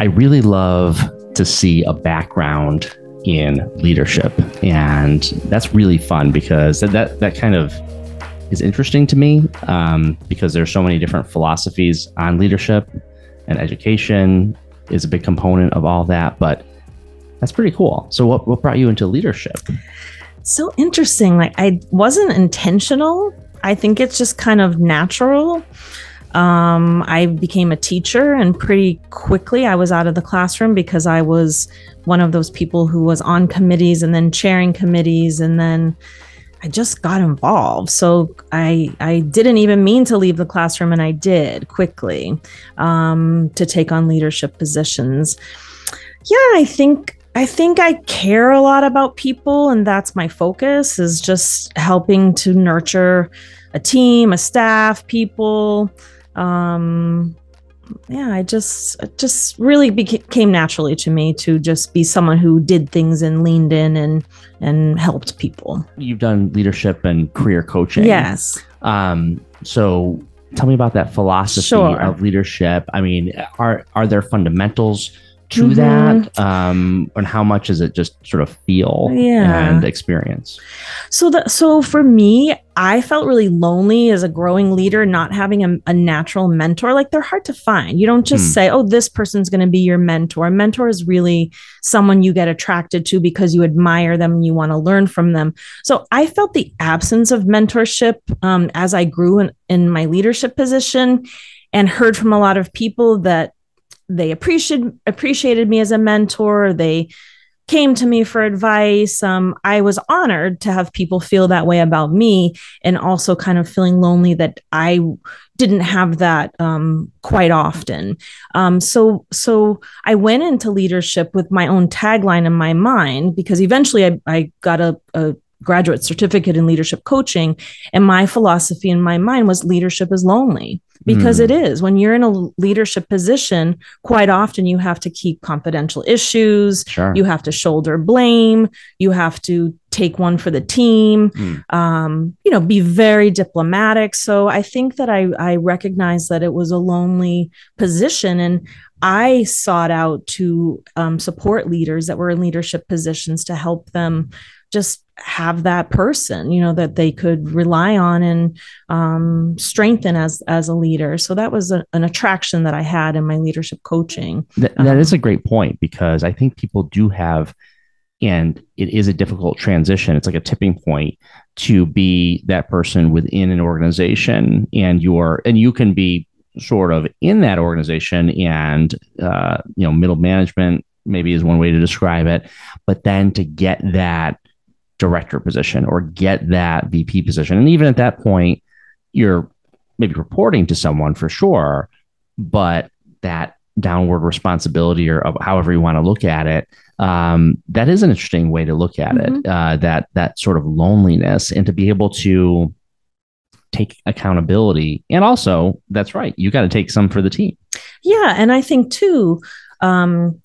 I really love to see a background in leadership. And that's really fun because that, that, that kind of is interesting to me um, because there's so many different philosophies on leadership and education is a big component of all that. But that's pretty cool. So what, what brought you into leadership? So interesting. Like I wasn't intentional. I think it's just kind of natural. Um, I became a teacher, and pretty quickly I was out of the classroom because I was one of those people who was on committees and then chairing committees, and then I just got involved. So I I didn't even mean to leave the classroom, and I did quickly um, to take on leadership positions. Yeah, I think I think I care a lot about people, and that's my focus is just helping to nurture a team, a staff, people um yeah i just it just really became naturally to me to just be someone who did things and leaned in and and helped people. You've done leadership and career coaching. Yes. Um so tell me about that philosophy sure. of leadership. I mean are are there fundamentals to mm-hmm. that um and how much is it just sort of feel yeah. and experience so that so for me i felt really lonely as a growing leader not having a, a natural mentor like they're hard to find you don't just mm. say oh this person's going to be your mentor a mentor is really someone you get attracted to because you admire them and you want to learn from them so i felt the absence of mentorship um, as i grew in, in my leadership position and heard from a lot of people that they appreciated appreciated me as a mentor. They came to me for advice. Um, I was honored to have people feel that way about me, and also kind of feeling lonely that I didn't have that um, quite often. Um, so, so I went into leadership with my own tagline in my mind because eventually I, I got a, a graduate certificate in leadership coaching, and my philosophy in my mind was leadership is lonely because mm. it is when you're in a leadership position quite often you have to keep confidential issues sure. you have to shoulder blame you have to take one for the team mm. um, you know be very diplomatic so i think that i i recognize that it was a lonely position and i sought out to um, support leaders that were in leadership positions to help them just have that person you know that they could rely on and um, strengthen as as a leader. So that was a, an attraction that i had in my leadership coaching. That, that um, is a great point because i think people do have and it is a difficult transition. It's like a tipping point to be that person within an organization and you're and you can be sort of in that organization and uh, you know middle management maybe is one way to describe it. But then to get that director position or get that VP position. And even at that point, you're maybe reporting to someone for sure, but that downward responsibility or however you want to look at it, um, that is an interesting way to look at mm-hmm. it. Uh, that that sort of loneliness and to be able to take accountability and also that's right you got to take some for the team yeah and i think too um,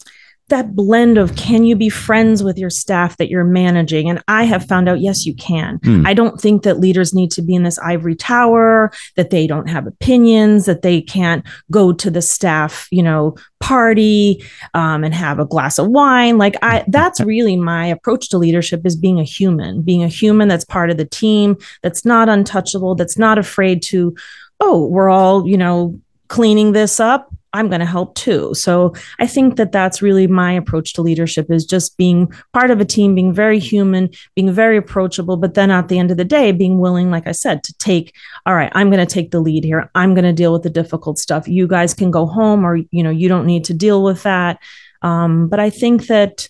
that blend of can you be friends with your staff that you're managing? And I have found out, yes, you can. Mm. I don't think that leaders need to be in this ivory tower, that they don't have opinions, that they can't go to the staff, you know, party um, and have a glass of wine. Like I, that's really my approach to leadership is being a human, being a human that's part of the team, that's not untouchable, that's not afraid to, oh, we're all, you know, cleaning this up I'm going to help too. So I think that that's really my approach to leadership is just being part of a team, being very human, being very approachable, but then at the end of the day, being willing, like I said, to take, all right, I'm going to take the lead here. I'm going to deal with the difficult stuff. You guys can go home or, you know, you don't need to deal with that. Um, but I think that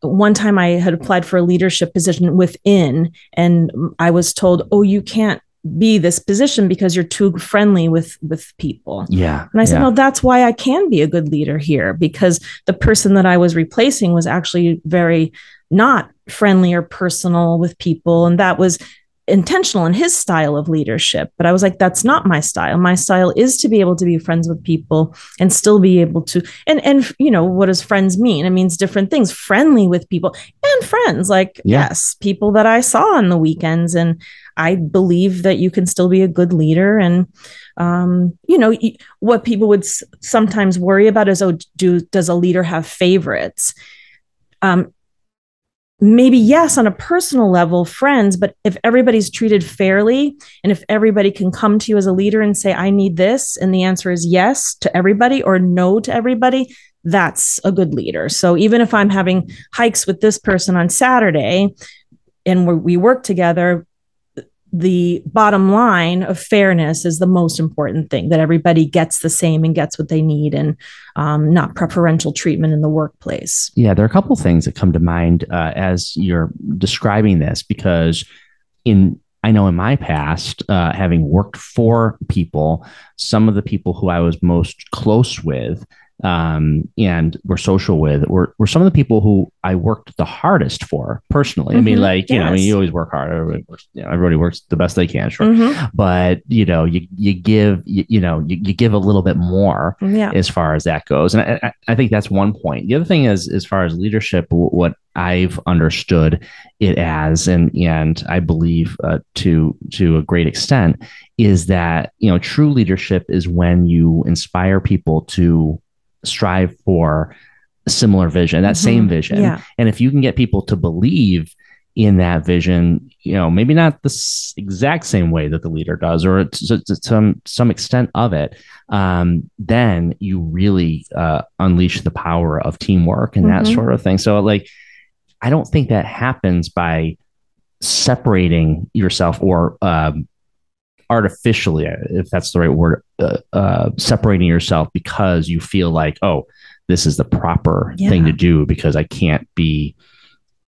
one time I had applied for a leadership position within, and I was told, oh, you can't be this position because you're too friendly with with people. Yeah and i said yeah. no that's why i can be a good leader here because the person that i was replacing was actually very not friendly or personal with people and that was intentional in his style of leadership. But i was like that's not my style. My style is to be able to be friends with people and still be able to and and you know what does friends mean? It means different things. Friendly with people and friends. Like Yeah. yes people that i saw on the weekends and i believe that you can still be a good leader. And um, you know what people would s- sometimes worry about is oh do does a leader have favorites? Um, maybe yes on a personal level friends but if everybody's treated fairly and if everybody can come to you as a leader and say i need this and the answer is yes to everybody or no to everybody that's a good leader. So even if i'm having hikes with this person on saturday and we we work together the bottom line of fairness is the most important thing that everybody gets the same and gets what they need and um, not preferential treatment in the workplace. Yeah, there are a couple things that come to mind uh, as you're describing this because in I know in my past, uh, having worked for people, some of the people who I was most close with um, and were social with were, were some of the people who I worked the hardest for personally. I mean, Mhm, like, you know, I mean, you always work hard. Everybody works, you know, everybody works the best they can, sure. Mhm. But, you know, you, you give, you, you know, you, you give a little bit more yeah as far as that goes. And I, I- I think that's one point. The other thing is, as far as leadership, what I've understood it as, and and I believe uh, to to a great extent, is that you know true leadership is when you inspire people to strive for a similar vision, that same Mhm. vision, yeah and if you can get people to believe in that vision, you know, maybe not the exact same way that the leader does, or to, to some some extent of it, um, then you really uh, unleash the power of teamwork and that Mhm. sort of thing. So, like, I don't think that happens by separating yourself or um, artificially, if that's the right word, uh, uh, separating yourself because you feel like, oh, this is the proper thing to do because I can't be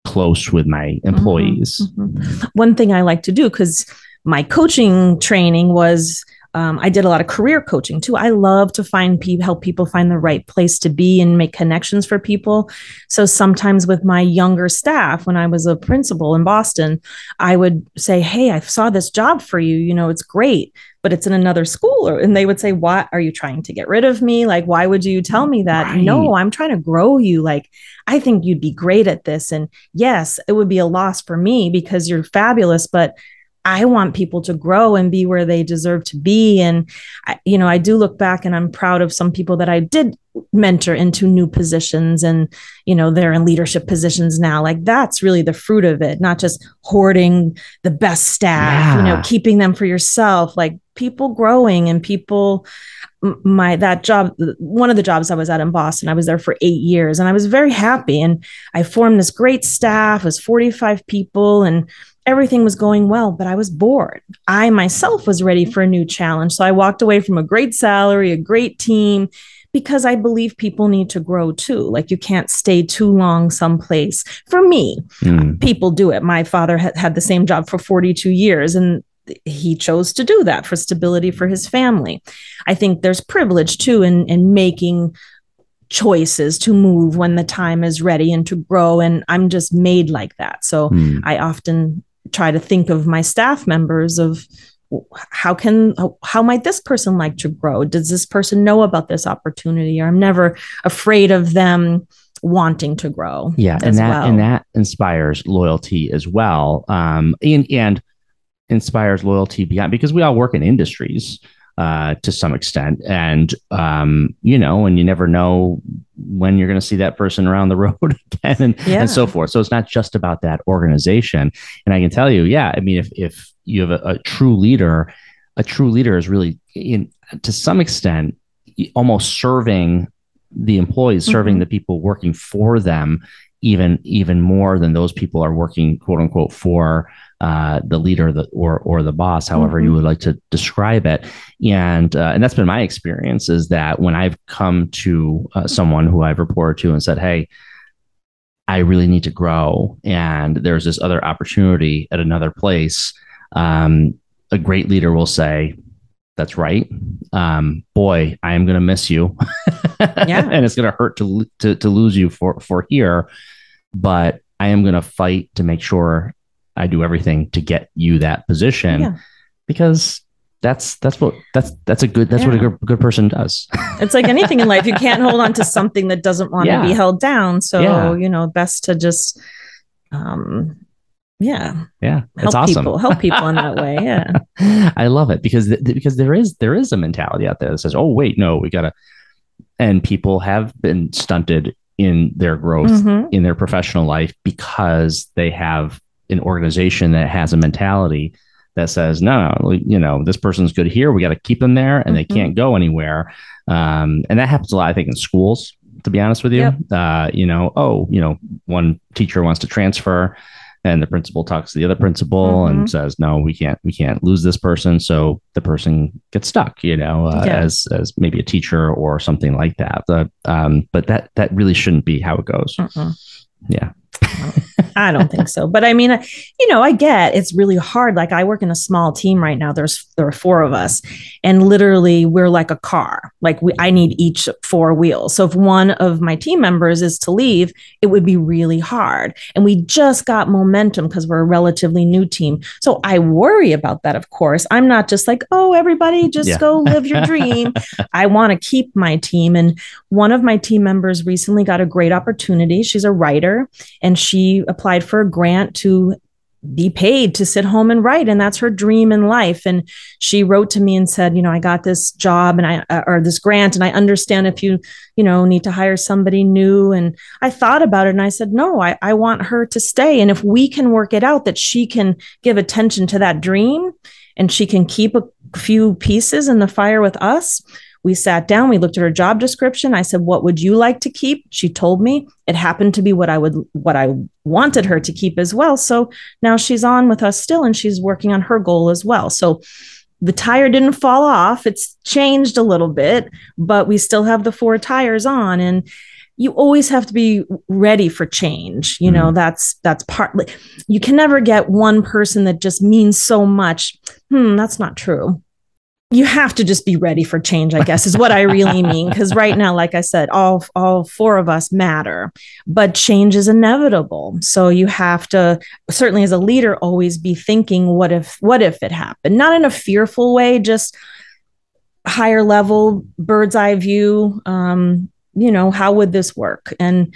close with my employees. Mhm. One thing I like to do because my coaching training was um, I did a lot of career coaching too. I love to find people, help people find the right place to be and make connections for people. So sometimes with my younger staff, when I was a principal in Boston, I would say, "Hey, I saw this job for you. You know, it's great, but it's in another school." And they would say, "What are you trying to get rid of me? Like, why would you tell me that?" Right. No, I'm trying to grow you. Like, I think you'd be great at this. And yes, it would be a loss for me because you're fabulous, but I want people to grow and be where they deserve to be. And, I, you know, I do look back and I'm proud of some people that I did mentor into new positions and, you know, they're in leadership positions now. Like that's really the fruit of it, not just hoarding the best staff, you know, keeping them for yourself, like people growing and people my that job one of the jobs i was at in boston i was there for eight years and i was very happy and i formed this great staff it was 45 people and everything was going well but i was bored i myself was ready for a new challenge so i walked away from a great salary a great team because i believe people need to grow too like you can't stay too long someplace for me Mm. people do it. My father had, had the same job for 42 years and he chose to do that for stability for his family. I think there's privilege too in, in making choices to move when the time is ready and to grow. And I'm just made like that. So Mm. I often try to think of my staff members of how can how might this person like to grow? Does this person know about this opportunity? Or i'm never afraid of them wanting to grow Yeah, and that well. and that inspires loyalty as well, um, and and inspires loyalty beyond because we all work in industries uh, to some extent, and um, you know, and you never know when you're going to see that person around the road again, and, Yeah. and so forth. So it's not just about that organization, and I can tell you, yeah, I mean, if if you have a, a true leader, a true leader is really in to some extent almost serving the employees serving Mhm. the people working for them even even more than those people are working quote unquote for uh, the leader the, or or the boss however you Mhm. would like to describe it and uh, and that's been my experience is that when i've come to uh, someone who i've reported to and said hey i really need to grow and there's this other opportunity at another place um, a great leader will say that's right um, boy i am going to miss you Yeah. and it's going to hurt to, to to lose you for for here but i am going to fight to make sure i do everything to get you that position Yeah. because that's that's what that's that's a good that's what a good, good person does it's like anything in life you can't hold on to something that doesn't want Yeah. to be held down so Yeah. you know best to just um, yeah. Yeah. Help it's awesome. people help people in that way yeah. I love it because th- because there is there is a mentality out there that says oh wait no we gotta and people have been stunted in their growth Mhm. in their professional life because they have an organization that has a mentality that says no, no you know this person's good here. We got to keep them there and they Mhm. can't go anywhere. Um, and that happens a lot i think in schools to be honest with you. Yep. uh, you know oh you know one teacher wants to transfer and the principal talks to the other principal Mhm. and says no we can't we can't lose this person so the person gets stuck you know uh, Yeah. as as maybe a teacher or something like that but um but that that really shouldn't be how it goes Mm-mm. yeah I don't think so. But I mean, you know, I get it's really hard. Like I work in a small team right now. There's there are four of us, and literally we're like a car. Like we, I need each four wheels. So if one of my team members is to leave, it would be really hard. And we just got momentum because we're a relatively new team. So I worry about that. Of course, I'm not just like, oh, everybody, just Yeah. go live your dream. I want to keep my team. And one of my team members recently got a great opportunity. She's a writer and she applied for a grant to be paid to sit home and write and that's her dream in life. And she wrote to me and said you know i got this job and i uh, or this grant and i understand if you you know need to hire somebody new. And i thought about it and i said no i, I want her to stay. And if we can work it out that she can give attention to that dream and she can keep a few pieces in the fire with us we sat down we looked at her job description. I said what would you like to keep? She told me it happened to be what i would what i wanted her to keep as well. So now she's on with us still and she's working on her goal as well. So the tire didn't fall off. It's changed a little bit but we still have the four tires on and you always have to be ready for change. You know that's that's partly you can never get one person that just means so much. Hmm that's not true you have to just be ready for change i guess is what i really mean. Because right now like i said all all four of us matter but change is inevitable. So you have to certainly as a leader always be thinking what if what if it happened? Not in a fearful way just higher level bird's eye view um you know how would this work? And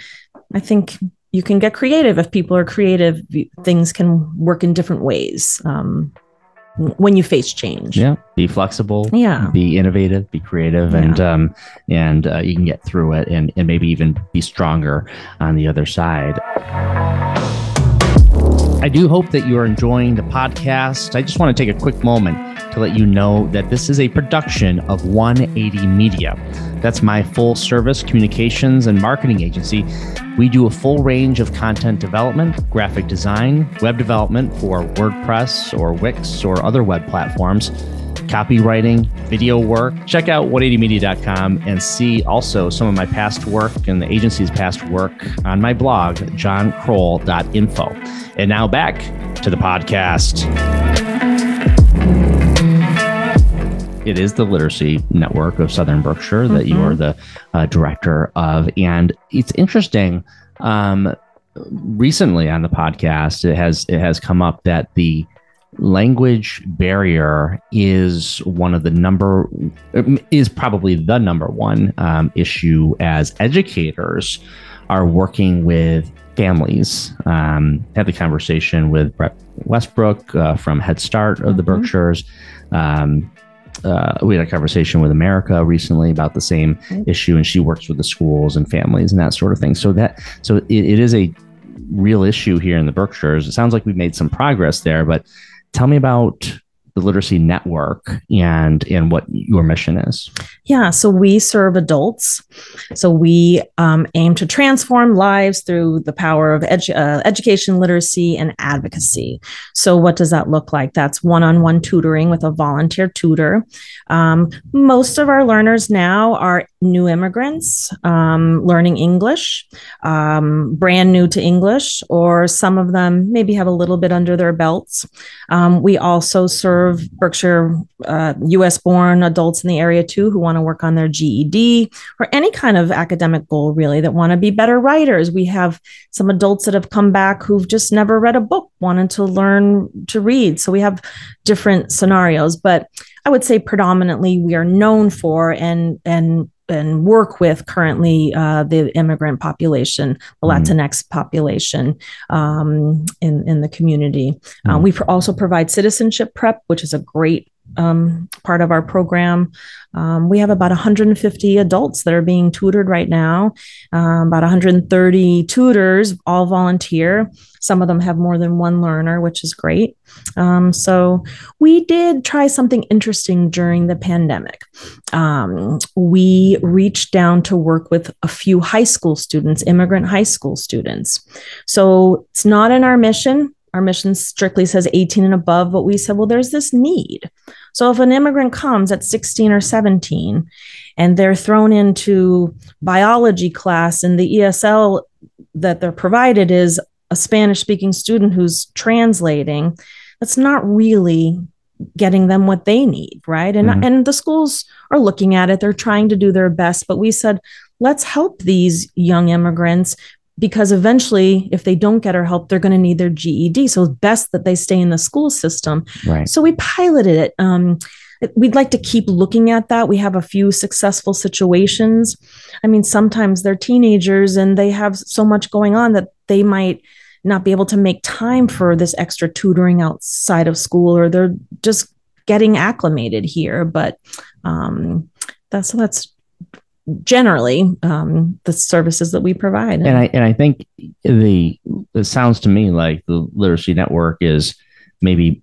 i think you can get creative if people are creative things can work in different ways. Um when you face change yeah be flexible yeah be innovative be creative Yeah. and um and uh, you can get through it and and maybe even be stronger on the other side I do hope that you are enjoying the podcast. I just want to take a quick moment to let you know that this is a production of 180 Media. That's my full service communications and marketing agency. We do a full range of content development, graphic design, web development for WordPress or Wix or other web platforms, copywriting, video work. Check out 180media.com and see also some of my past work and the agency's past work on my blog, johnkrol.info. And now back to the podcast. It is the Literacy Network of Southern Berkshire that you Mhm. are the uh, director of. And it's interesting. Um, recently on the podcast, it has it has come up that the language barrier is one of the number is probably the number one um, issue as educators are working with families. Um, had the conversation with Brett Westbrook uh, from Head Start of the Mhm. Berkshires. Um, uh, we had a conversation with America recently about the same Mhm. issue, and she works with the schools and families and that sort of thing. So that so it, it is a real issue here in the Berkshires. It sounds like we've made some progress there, but tell me about the literacy network and and what your mission is. Yeah, so we serve adults. So we um, aim to transform lives through the power of edu- uh, education, literacy, and advocacy. So, what does that look like? That's one on one tutoring with a volunteer tutor. Um, most of our learners now are new immigrants um, learning English, um, brand new to English, or some of them maybe have a little bit under their belts. Um, we also serve Berkshire uh, US born adults in the area too who want to work on their GED or any kind of academic goal, really, that want to be better writers. We have some adults that have come back who've just never read a book, wanted to learn to read. So we have different scenarios, but I would say predominantly we are known for and and and work with currently uh, the immigrant population, the mm. Latinx population um, in in the community. Mm. Um, we also provide citizenship prep, which is a great um, part of our program. Um, we have about 150 adults that are being tutored right now, um, about 130 tutors, all volunteer. Some of them have more than one learner, which is great. Um, so, we did try something interesting during the pandemic. Um, we reached down to work with a few high school students, immigrant high school students. So, it's not in our mission our mission strictly says 18 and above, but we said, well, there's this need. So if an immigrant comes at 16 or 17 and they're thrown into biology class and the ESL that they're provided is a Spanish speaking student who's translating, that's not really getting them what they need, right? And mm-hmm. and the schools are looking at it, they're trying to do their best, but we said let's help these young immigrants because eventually if they don't get our help they're going to need their ged so it's best that they stay in the school system. Right. So we piloted it. Um, we'd like to keep looking at that. We have a few successful situations. I mean sometimes they're teenagers and they have so much going on that they might not be able to make time for this extra tutoring outside of school or they're just getting acclimated here. But um, that's that's generally um, the services that we provide. And I and I think the it sounds to me like the literacy network is maybe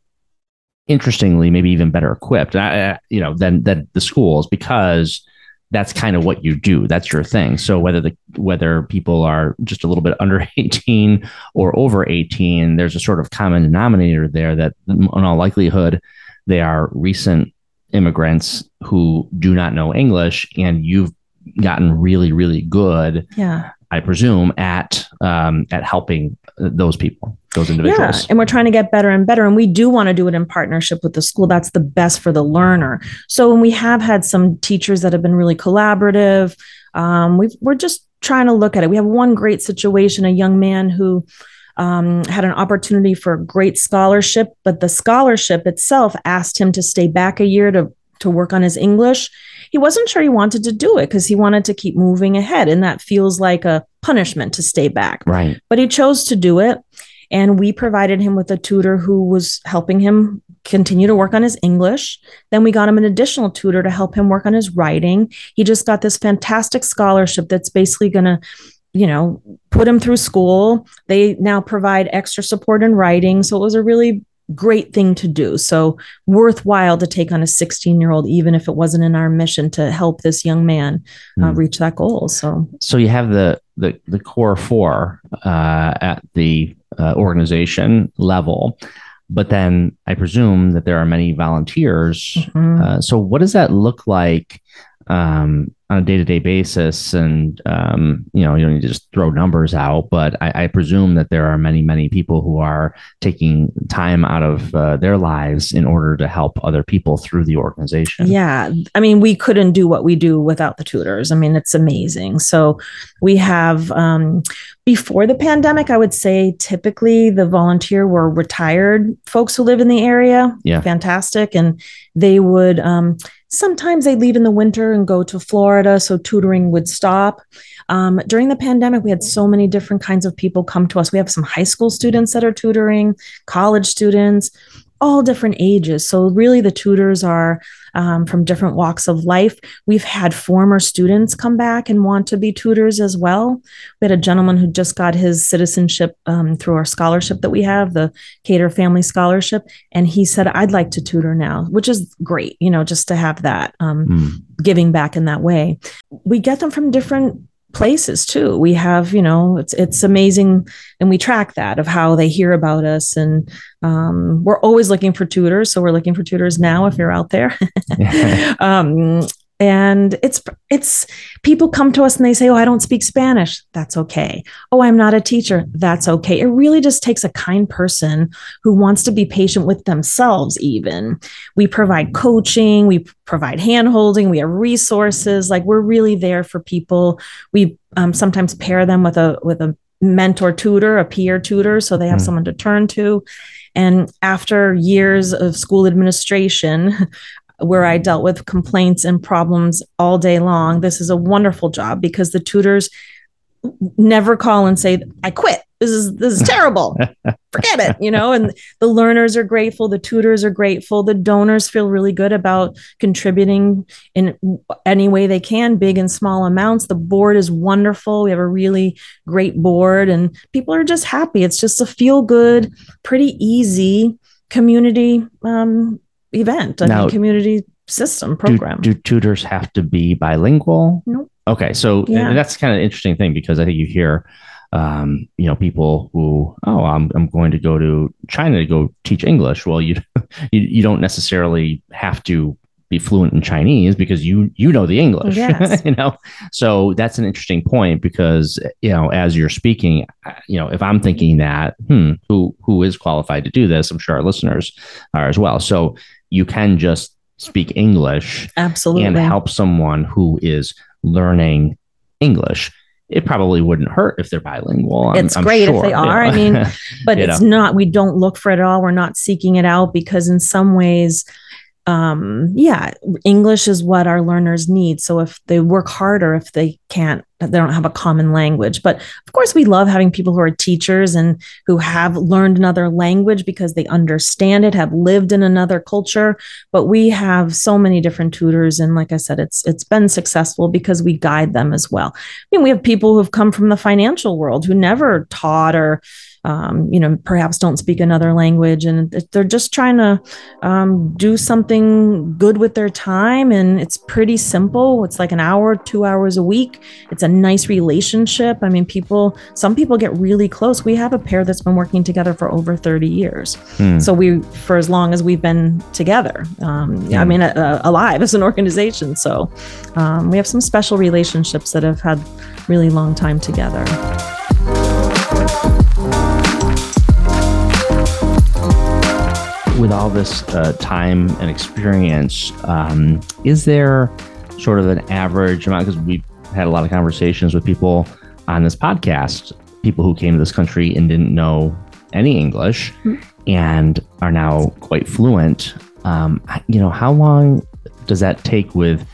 interestingly maybe even better equipped, uh, you know, than than the schools because that's kind of what you do. That's your thing. So whether the whether people are just a little bit under 18 or over 18, there's a sort of common denominator there that in all likelihood they are recent immigrants who do not know English and you've gotten really, really good. Yeah. I presume at um, at helping those people, those individuals. Yeah, and we're trying to get better and better, and we do want to do it in partnership with the school. That's the best for the learner. So when we have had some teachers that have been really collaborative, um, we we're just trying to look at it. We have one great situation: a young man who um, had an opportunity for a great scholarship, but the scholarship itself asked him to stay back a year to to work on his English he wasn't sure he wanted to do it because he wanted to keep moving ahead. And that feels like a punishment to stay back. Right. But he chose to do it. And we provided him with a tutor who was helping him continue to work on his English. Then we got him an additional tutor to help him work on his writing. He just got this fantastic scholarship that's basically going to you know, put him through school. They now provide extra support in writing. So it was a really great thing to do. So worthwhile to take on a 16 year old, even if it wasn't in our mission to help this young man uh, mm. reach that goal. So, so you have the the the core four uh, at the uh, organization level. But then I presume that there are many volunteers. Mm-hmm. Uh, so, what does that look like um, on a day to day basis. And, um, you know, you don't need to just throw numbers out, but I, I, presume that there are many, many people who are taking time out of uh, their lives in order to help other people through the organization. Yeah. I mean, we couldn't do what we do without the tutors. I mean, it's amazing. So we have, um, before the pandemic, I would say typically the volunteer were retired folks who live in the area. Yeah. Fantastic. And they would, um, sometimes they'd leave in the winter and go to Florida, so tutoring would stop. Um, during the pandemic, we had so many different kinds of people come to us. We have some high school students that are tutoring, college students, all different ages. So, really, the tutors are um, from different walks of life. We've had former students come back and want to be tutors as well. We had a gentleman who just got his citizenship um, through our scholarship that we have, the Cater Family Scholarship. And he said, I'd like to tutor now, which is great, you know, just to have that um, mm. giving back in that way. We get them from different places too. We have, you know, it's it's amazing, and we track that of how they hear about us, and um, we're always looking for tutors. So we're looking for tutors now if you're out there. um, and it's it's people come to us and they say oh i don't speak spanish. That's okay. Oh i'm not a teacher. That's okay. It really just takes a kind person who wants to be patient with themselves even. We provide coaching we provide hand holding we have resources. Like we're really there for people. We um, sometimes pair them with a with a mentor tutor a peer tutor so they have mm. someone to turn to. And after years of school administration where I dealt with complaints and problems all day long. This is a wonderful job because the tutors never call and say, I quit. This is this is terrible. Forget it, you know, and the learners are grateful, the tutors are grateful, the donors feel really good about contributing in any way they can, big and small amounts. The board is wonderful. We have a really great board and people are just happy. It's just a feel good, pretty easy community um, event, I now, mean, community system program. Do, do, tutors have to be bilingual? Nope. Okay, so yeah. that's kind of an interesting thing because I think you hear, um, you know, people who, oh, I'm I'm going to go to China to go teach English. Well, you you, you don't necessarily have to be fluent in Chinese because you you know the English, yes. you know. So that's an interesting point because you know as you're speaking, you know, if I'm thinking that, hmm, who who is qualified to do this? I'm sure our listeners are as well. So you can just speak English, absolutely, and help someone who is learning English. It probably wouldn't hurt if they're bilingual. I'm, it's great sure, if they are. I mean, but it's know. not, we don't look for it at all. We're not seeking it out because, in some ways, um yeah english is what our learners need so if they work harder if they can't they don't have a common language but of course we love having people who are teachers and who have learned another language because they understand it have lived in another culture but we have so many different tutors and like i said it's it's been successful because we guide them as well i mean we have people who've come from the financial world who never taught or um, you know, perhaps don't speak another language, and they're just trying to um, do something good with their time. And it's pretty simple. It's like an hour, two hours a week. It's a nice relationship. I mean, people, some people get really close. We have a pair that's been working together for over 30 years. Hmm. So we, for as long as we've been together, um, yeah. I mean, uh, alive as an organization. So um, we have some special relationships that have had really long time together. with all this uh, time and experience, um, is there sort of an average amount? Because we've had a lot of conversations with people on this podcast, people who came to this country and didn't know any English mm-hmm. and are now quite fluent. Um, you know, how long does that take with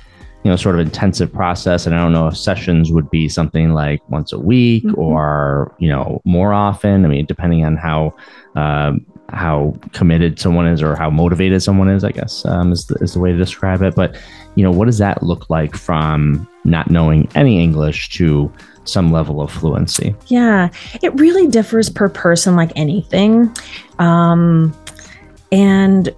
you know sort of intensive process and i don't know if sessions would be something like once a week mm-hmm. or you know more often i mean depending on how um, how committed someone is or how motivated someone is, I guess um, is, the, is the way to describe it. But, you know, what does that look like from not knowing any English to some level of fluency? Yeah, it really differs per person, like anything. Um, and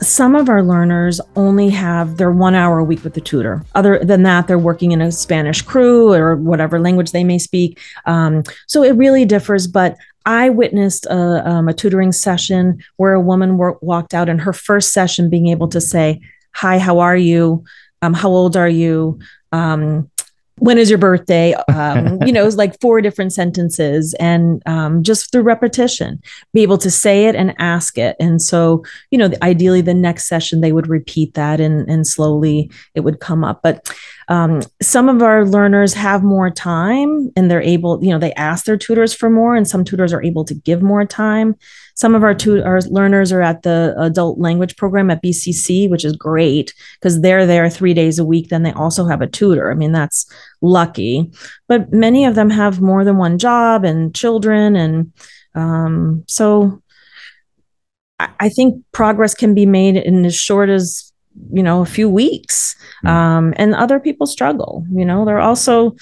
some of our learners only have their one hour a week with the tutor. Other than that, they're working in a Spanish crew or whatever language they may speak. Um, so it really differs. But I witnessed a, um, a tutoring session where a woman walked out in her first session being able to say, Hi, how are you? Um, how old are you? Um, when is your birthday? Um, you know, it was like four different sentences and um, just through repetition, be able to say it and ask it. And so, you know, ideally the next session they would repeat that and, and slowly it would come up. But um, some of our learners have more time and they're able, you know, they ask their tutors for more, and some tutors are able to give more time. Some of our, tu- our learners are at the adult language program at BCC, which is great because they're there three days a week. Then they also have a tutor. I mean, that's lucky. But many of them have more than one job and children. And um, so I think progress can be made in as short as you know a few weeks mm. um, and other people struggle you know they're also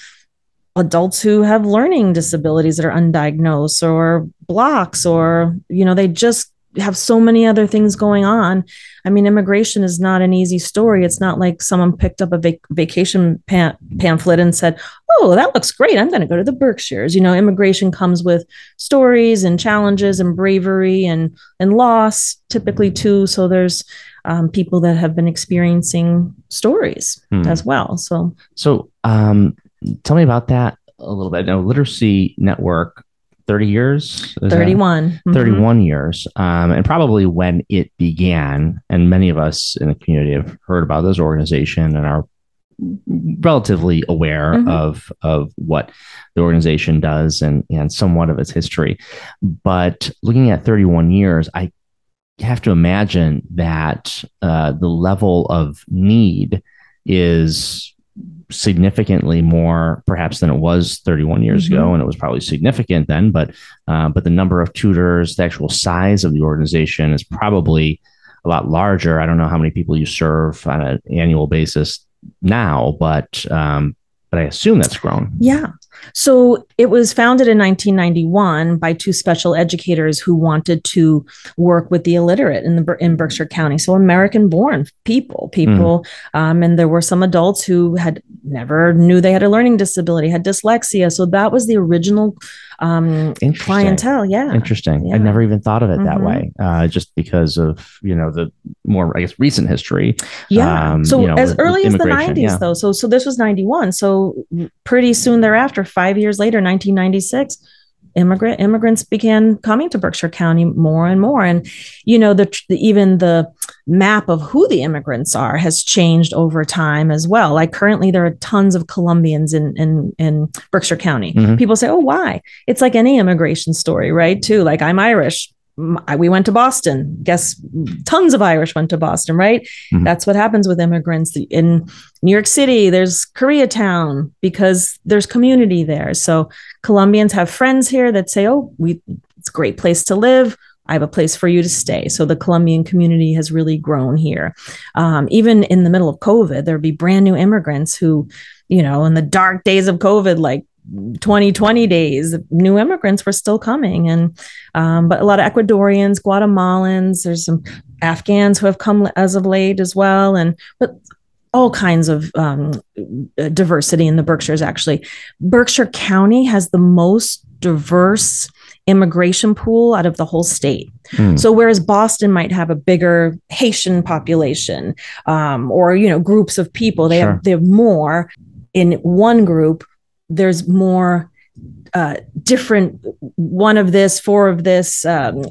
adults who have learning disabilities that are undiagnosed or blocks or you know they just have so many other things going on. I mean immigration is not an easy story. It's not like someone picked up a vac- vacation pam- pamphlet and said oh that looks great. I'm going to go to the berkshires. You know immigration comes with stories and challenges and bravery and and loss typically too. So there's um, people that have been experiencing stories hmm. as well. So, so um, tell me about that a little bit. Now, Literacy Network, 30 years? 31. Mm-hmm. 31 years. Um, and probably when it began, and many of us in the community have heard about this organization and are relatively aware mm-hmm. of of what the organization does and and somewhat of its history but looking at 31 years i have to imagine that uh, the level of need is significantly more perhaps than it was 31 years mm-hmm. ago and it was probably significant then but uh, but the number of tutors the actual size of the organization is probably a lot larger. I don't know how many people you serve on an annual basis now but um, but i assume that's grown. Yeah so it was founded in 1991 by two special educators who wanted to work with the illiterate in the in Berkshire County. So American-born people, people, mm. um, and there were some adults who had never knew they had a learning disability, had dyslexia. So that was the original um, clientele. Yeah. Interesting. Yeah. I never even thought of it mm-hmm. that way, uh, just because of, you know, the more, I guess, recent history. Yeah. Um, so you know, as early as the 90s, yeah. though. So, so this was 91. So pretty soon thereafter, five years later, 1996, immigrant immigrants began coming to Berkshire County more and more. And, you know, the, the, even the map of who the immigrants are has changed over time as well. Like currently there are tons of Colombians in in, in Berkshire County. Mm-hmm. People say, "Oh, why?" It's like any immigration story, right? Too like I'm Irish. We went to Boston. Guess tons of Irish went to Boston, right? Mm-hmm. That's what happens with immigrants in New York City. There's Koreatown because there's community there. So Colombians have friends here that say, "Oh, we it's a great place to live." I have a place for you to stay. So the Colombian community has really grown here. Um, even in the middle of COVID, there'd be brand new immigrants who, you know, in the dark days of COVID, like 2020 days, new immigrants were still coming. And, um, but a lot of Ecuadorians, Guatemalans, there's some Afghans who have come as of late as well. And, but all kinds of um, diversity in the Berkshires, actually. Berkshire County has the most diverse immigration pool out of the whole state. Mm. So whereas Boston might have a bigger Haitian population um, or you know groups of people, they sure. have they have more in one group. There's more uh, different one of this, four of this, um,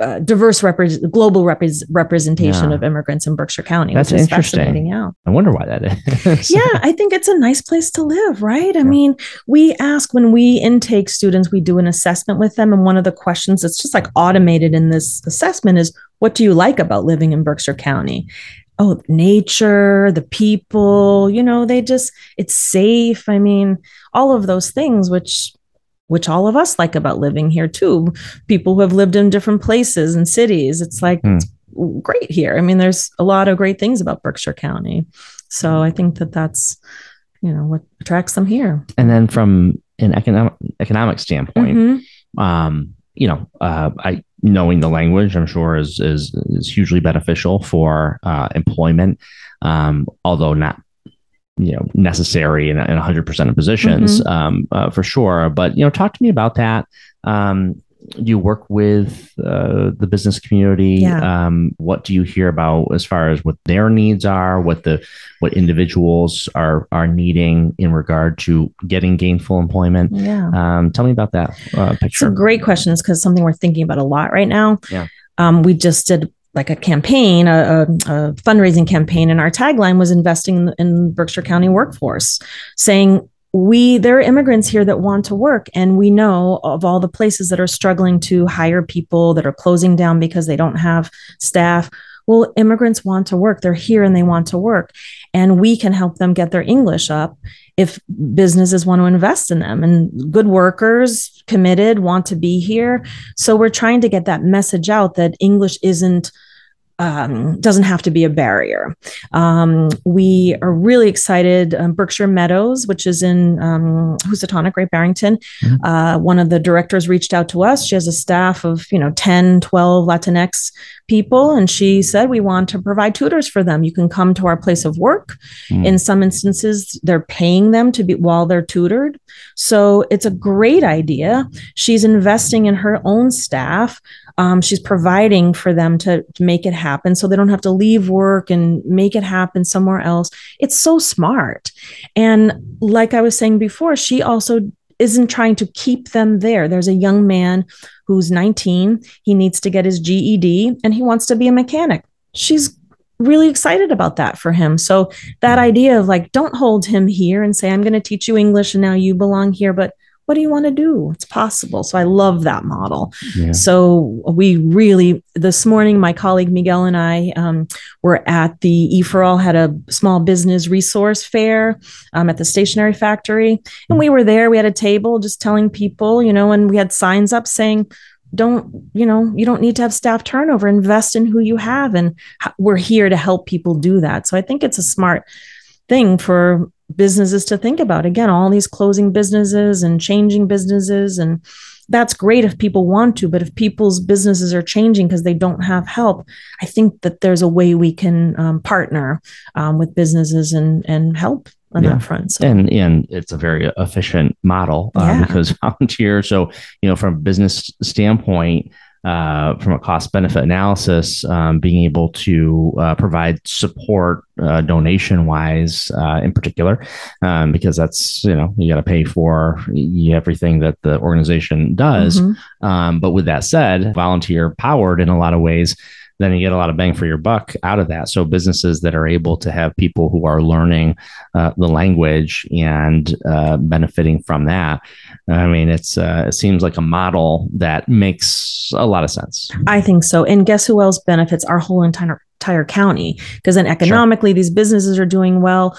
uh, diverse repre- global repre- representation yeah. of immigrants in Berkshire County. That's which is interesting. Yeah. I wonder why that is. yeah, I think it's a nice place to live, right? I yeah. mean, we ask when we intake students, we do an assessment with them. And one of the questions that's just like automated in this assessment is, what do you like about living in Berkshire County? Oh nature the people you know they just it's safe. I mean all of those things which which all of us like about living here too. People who have lived in different places and cities it's like mm. it's great here. I mean there's a lot of great things about berkshire county. So i think that that's you know what attracts them here. And then from an economic economic standpoint mm-hmm. um you know uh, i knowing the language, I'm sure, is is is hugely beneficial for uh, employment, um, although not you know necessary in, in 100% of positions mm-hmm. um, uh, for sure. But you know, talk to me about that. Um, you work with uh, the business community yeah. um, what do you hear about as far as what their needs are what the what individuals are are needing in regard to getting gainful employment? Yeah. Um, tell me about that uh, picture. It's a great question it's because something we're thinking about a lot right now. Yeah. Um, we just did like a campaign, a, a, a, fundraising campaign, and our tagline was investing in, in Berkshire County workforce, saying we there are immigrants here that want to work and we know of all the places that are struggling to hire people that are closing down because they don't have staff. Well immigrants want to work. They're here and they want to work and we can help them get their english up if businesses want to invest in them and good workers committed want to be here. So we're trying to get that message out that english isn't um, doesn't have to be a barrier. Um, we are really excited. Um, Berkshire Meadows, which is in um, Housatonic, Great Barrington, mm-hmm. uh, one of the directors reached out to us. She has a staff of, you know, 10, 12 Latinx people. And she said, we want to provide tutors for them. You can come to our place of work. Mm-hmm. In some instances, they're paying them to be while they're tutored. So it's a great idea. She's investing in her own staff um, she's providing for them to, to make it happen so they don't have to leave work and make it happen somewhere else. It's so smart. And like I was saying before, she also isn't trying to keep them there. There's a young man who's 19. He needs to get his GED and he wants to be a mechanic. She's really excited about that for him. So that idea of like, don't hold him here and say, I'm going to teach you English and now you belong here, but what do you want to do? It's possible. So I love that model. Yeah. So we really, this morning, my colleague Miguel and I um, were at the E for All had a small business resource fair um, at the stationery factory. And we were there, we had a table just telling people, you know, and we had signs up saying, don't you know you don't need to have staff turnover invest in who you have and we're here to help people do that so i think it's a smart thing for businesses to think about. Again, all these closing businesses and changing businesses. And that's great if people want to, but if people's businesses are changing because they don't have help, I think that there's a way we can um, partner um, with businesses and, and help on yeah. that front. So. And and it's a very efficient model uh, yeah. because volunteer. So you know, from a business standpoint, uh, from a cost benefit analysis, um, being able to uh, provide support uh, donation wise uh, in particular, um, because that's, you know, you got to pay for everything that the organization does. Mm-hmm. Um, but with that said, volunteer powered in a lot of ways then you get a lot of bang for your buck out of that. So businesses that are able to have people who are learning uh, the language and uh, benefiting from that. I mean, it's uh, it seems like a model that makes a lot of sense. I think so. And guess who else benefits our whole entire entire county? Because then economically, sure. these businesses are doing well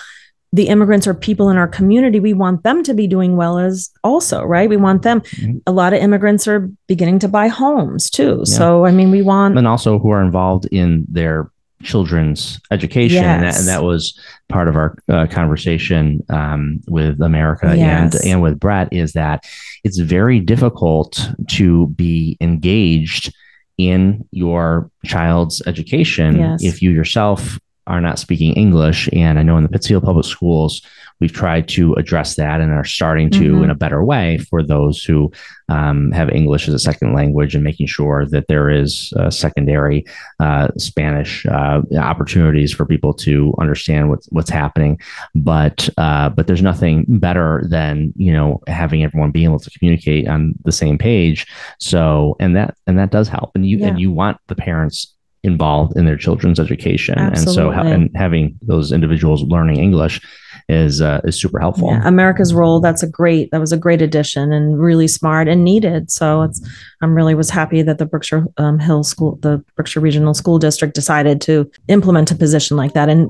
the immigrants or people in our community, we want them to be doing well as also, right? We want them. Mm-hmm. A lot of immigrants are beginning to buy homes too. Yeah. So, I mean, we want. And also who are involved in their children's education. Yes. And, that, and, that, was part of our uh, conversation um, with America yes. and, and with Brett is that it's very difficult to be engaged in your child's education yes. if you yourself are not speaking English. And I know in the Pittsfield Public Schools, we've tried to address that and are starting to mm-hmm. in a better way for those who um, have English as a second language and making sure that there is uh, secondary uh, Spanish uh, opportunities for people to understand what's what's happening. But uh, but there's nothing better than you know having everyone being able to communicate on the same page. So and that and that does help. And you yeah. and you want the parents involved in their children's education. Absolutely. And so, and having those individuals learning English is uh, is super helpful. Yeah, America's role. That's a great. That was a great addition and really smart and needed. So it's. I'm really was happy that the Berkshire um, Hill School, the Berkshire Regional School District, decided to implement a position like that. And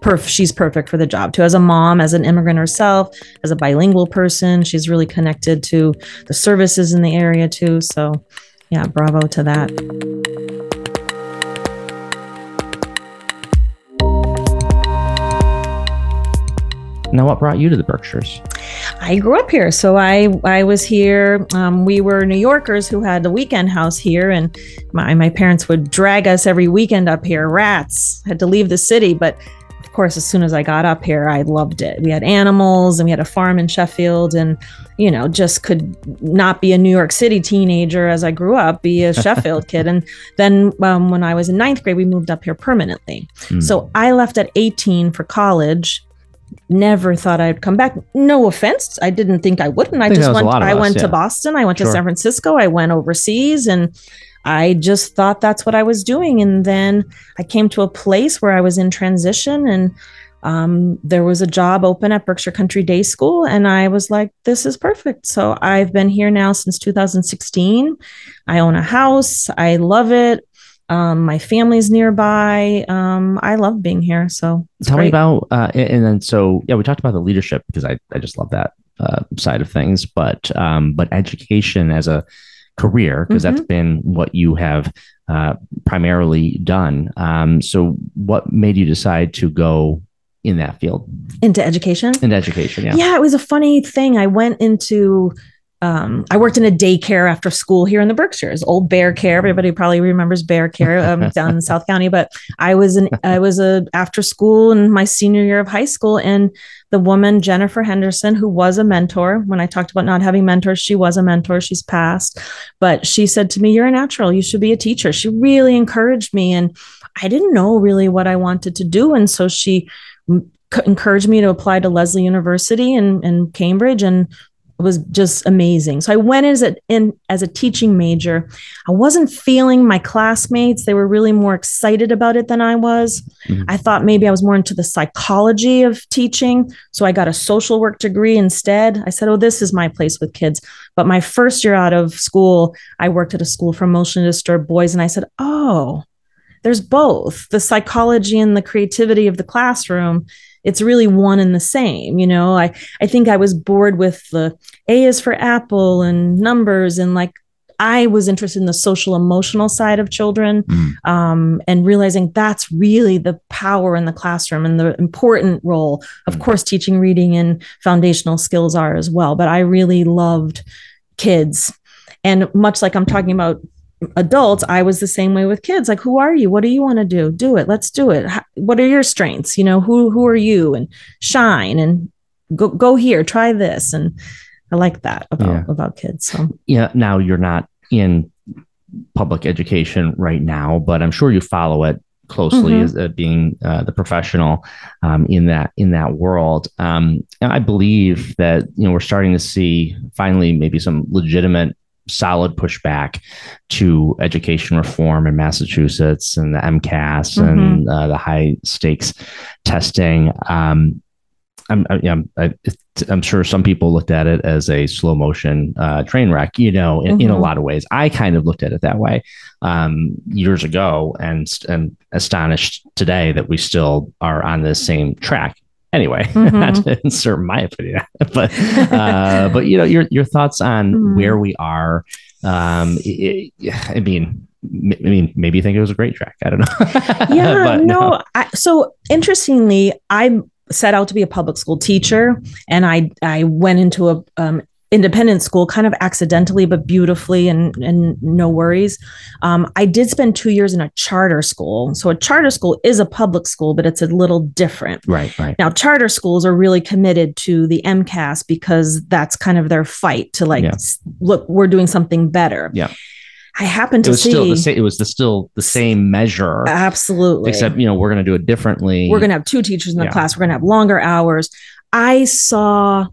perf, she's perfect for the job too. As a mom, as an immigrant herself, as a bilingual person, she's really connected to the services in the area too. So, yeah, bravo to that. Now, what brought you to the Berkshires? I grew up here, so I I was here. Um, we were New Yorkers who had the weekend house here, and my my parents would drag us every weekend up here. Rats had to leave the city, but of course, as soon as I got up here, I loved it. We had animals, and we had a farm in Sheffield, and you know, just could not be a New York City teenager as I grew up, be a Sheffield kid. And then um, when I was in ninth grade, we moved up here permanently. Mm. So I left at 18 for college never thought I'd come back. No offense, I didn't think I wouldn't. I, I just went. I us, went yeah. to Boston. I went sure. to San Francisco. I went overseas, and I just thought that's what I was doing. And then I came to a place where I was in transition, and um, there was a job open at Berkshire Country Day School, and I was like, "This is perfect." So I've been here now since 2016. I own a house. I love it. Um, my family's nearby. Um, I love being here. So tell great. me about, uh, and then so yeah, we talked about the leadership because I, I just love that uh, side of things, but um, but education as a career because mm-hmm. that's been what you have uh, primarily done. Um, so what made you decide to go in that field into education? Into education, yeah. Yeah, it was a funny thing. I went into um, I worked in a daycare after school here in the Berkshires, old Bear Care. Everybody probably remembers Bear Care um, down in South County. But I was an I was a after school in my senior year of high school, and the woman Jennifer Henderson, who was a mentor, when I talked about not having mentors, she was a mentor. She's passed, but she said to me, "You're a natural. You should be a teacher." She really encouraged me, and I didn't know really what I wanted to do, and so she encouraged me to apply to Lesley University in, in Cambridge and was just amazing. So I went as a in as a teaching major. I wasn't feeling my classmates. They were really more excited about it than I was. Mm-hmm. I thought maybe I was more into the psychology of teaching. So I got a social work degree instead. I said, "Oh, this is my place with kids." But my first year out of school, I worked at a school for emotionally disturbed boys and I said, "Oh, there's both the psychology and the creativity of the classroom it's really one and the same you know i i think i was bored with the a is for apple and numbers and like i was interested in the social emotional side of children mm. um, and realizing that's really the power in the classroom and the important role of mm. course teaching reading and foundational skills are as well but i really loved kids and much like i'm talking about adults i was the same way with kids. Like who are you? What do you want to do? Do it. Let's do it. What are your strengths? You know who who are you? And shine and go go here. Try this. And i like that about yeah. about kids so. Yeah now you're not in public education right now but i'm sure you follow it closely mm-hmm. as uh, being uh, the professional um, in that in that world. Um, and I believe that you know we're starting to see finally maybe some legitimate solid pushback to education reform in Massachusetts and the MCAS mm-hmm. and uh, the high stakes testing. Um, I'm, I'm, I'm, sure some people looked at it as a slow motion uh, train wreck, you know, in, mm-hmm. in, a mm-hmm. lot of ways. I kind of looked at it that way um, years ago and, and astonished today that we still are on the same track anyway mm-hmm. not to insert my opinion but uh, but you know your your thoughts on mm. where we are um it, i mean I mean, maybe you think it was a great track. I don't know. yeah, no. no. I, so interestingly, I set out to be a public school teacher, and I I went into a um, independent school kind of accidentally but beautifully and and no worries um, i did spend two years in a charter school so a charter school is a public school but it's a little different right right now charter schools are really committed to the mcas because that's kind of their fight to like yeah. look we're doing something better yeah I happen to it was see still the same. It was the, still the same measure, absolutely. Except you know we're going to do it differently. We're going to have two teachers in the yeah. class. We're going to have longer hours. I saw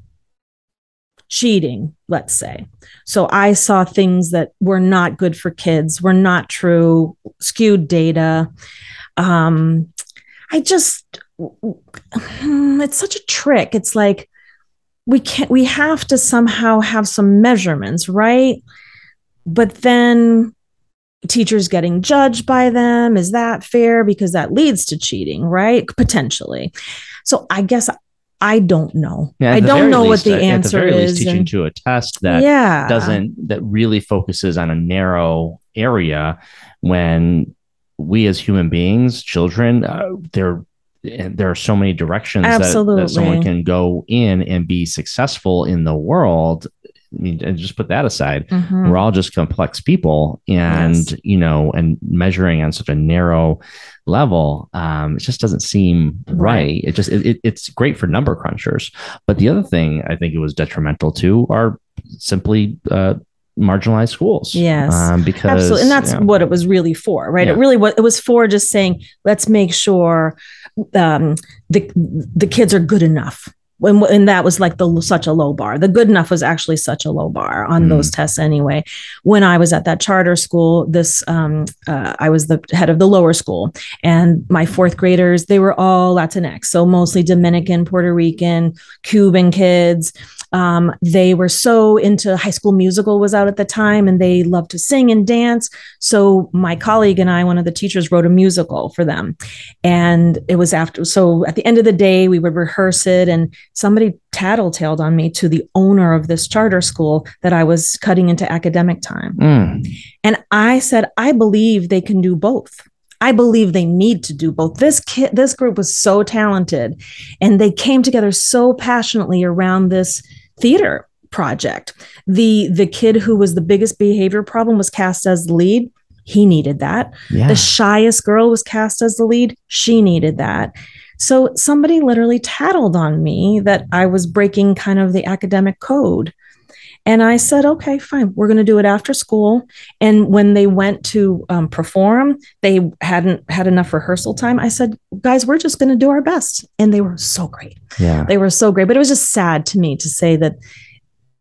cheating, let's say. So I saw things that were not good for kids, were not true, skewed data. Um, I just, it's such a trick. It's like we can't, we have to somehow have some measurements, right? But then teachers getting judged by them, is that fair? Because that leads to cheating, right? Potentially. So I guess I don't know. Yeah, I don't know least, what the answer the is. teaching and, to a test that yeah. doesn't that really focuses on a narrow area when we as human beings, children, uh, there there are so many directions that, that, someone can go in and be successful in the world and just put that aside. Mm-hmm. We're all just complex people, and yes. you know, and measuring on such a narrow level, um, it just doesn't seem right. right. It just it, it's great for number crunchers, but the other thing I think it was detrimental to are simply uh, marginalized schools. Yes, um, because absolutely, and that's you know, what it was really for, right? Yeah. It really what it was for, just saying, let's make sure um, the the kids are good enough when and that was like the such a low bar. The good enough was actually such a low bar on mm. those tests anyway. When I was at that charter school, this um, uh, I was the head of the lower school, and my fourth graders they were all Latinx, so mostly Dominican, Puerto Rican, Cuban kids um, they were so into High School Musical was out at the time, and they loved to sing and dance. So my colleague and I, one of the teachers, wrote a musical for them, and it was after. So at the end of the day, we would rehearse it, and somebody tattletaled on me to the owner of this charter school that I was cutting into academic time, mm. and I said, I believe they can do both. I believe they need to do both. This kid, this group was so talented and they came together so passionately around this theater project. The the kid who was the biggest behavior problem was cast as the lead. He needed that. Yeah. The shyest girl was cast as the lead. She needed that. So somebody literally tattled on me that I was breaking kind of the academic code. And I said, okay, fine, we're going to do it after school. And when they went to um, perform, they hadn't had enough rehearsal time. I said, guys, we're just going to do our best. And they were so great. Yeah. They were so great. But it was just sad to me to say that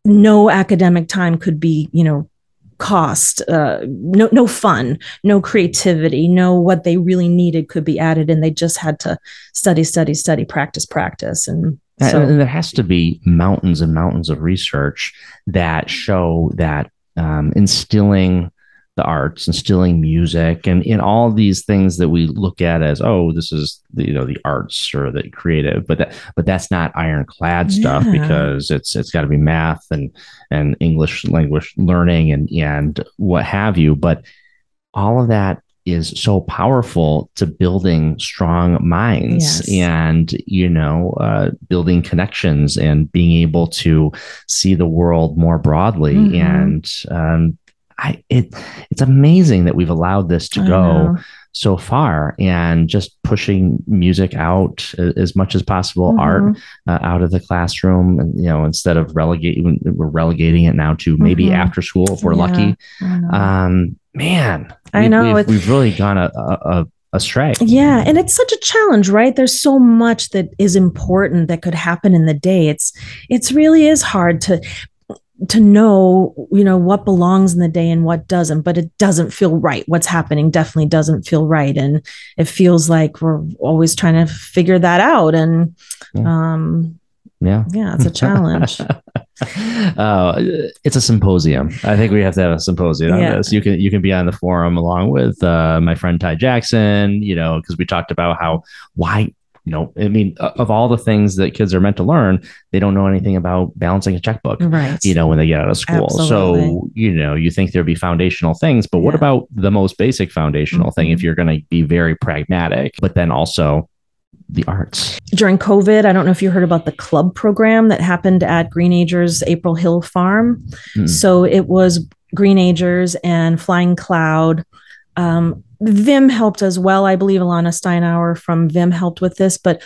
no academic time could be, you know, cost uh, no no fun no creativity no what they really needed could be added and they just had to study study study practice practice and so, and there has to be mountains and mountains of research that show that um, instilling the arts, instilling music, and in all these things that we look at as oh, this is the, you know the arts or the creative, but that but that's not ironclad stuff yeah. because it's it's got to be math and and English language learning and and what have you. But all of that is so powerful to building strong minds yes. and you know uh, building connections and being able to see the world more broadly mm-hmm. and um, I it it's amazing that we've allowed this to I go know. so far and just pushing music out as much as possible, mm-hmm. art uh, out of the classroom, and you know instead of relegating we're relegating it now to maybe mm-hmm. after school if we're yeah, lucky. Um, man, I know we've, we've really gone a, a, a astray. Yeah, and it's such a challenge, right? There's so much that is important that could happen in the day. It's it's really is hard to to know you know what belongs in the day and what doesn't but it doesn't feel right what's happening definitely doesn't feel right and it feels like we're always trying to figure that out and yeah. um yeah yeah it's a challenge uh, it's a symposium i think we have to have a symposium yeah. on this you can you can be on the forum along with uh, my friend ty jackson you know because we talked about how why you know, I mean, of all the things that kids are meant to learn, they don't know anything about balancing a checkbook, right? You know, when they get out of school. Absolutely. So, you know, you think there'd be foundational things, but yeah. what about the most basic foundational mm-hmm. thing if you're going to be very pragmatic, but then also the arts? During COVID, I don't know if you heard about the club program that happened at Greenagers April Hill Farm. Mm. So it was Greenagers and Flying Cloud. Um, Vim helped as well. I believe Alana Steinauer from Vim helped with this, but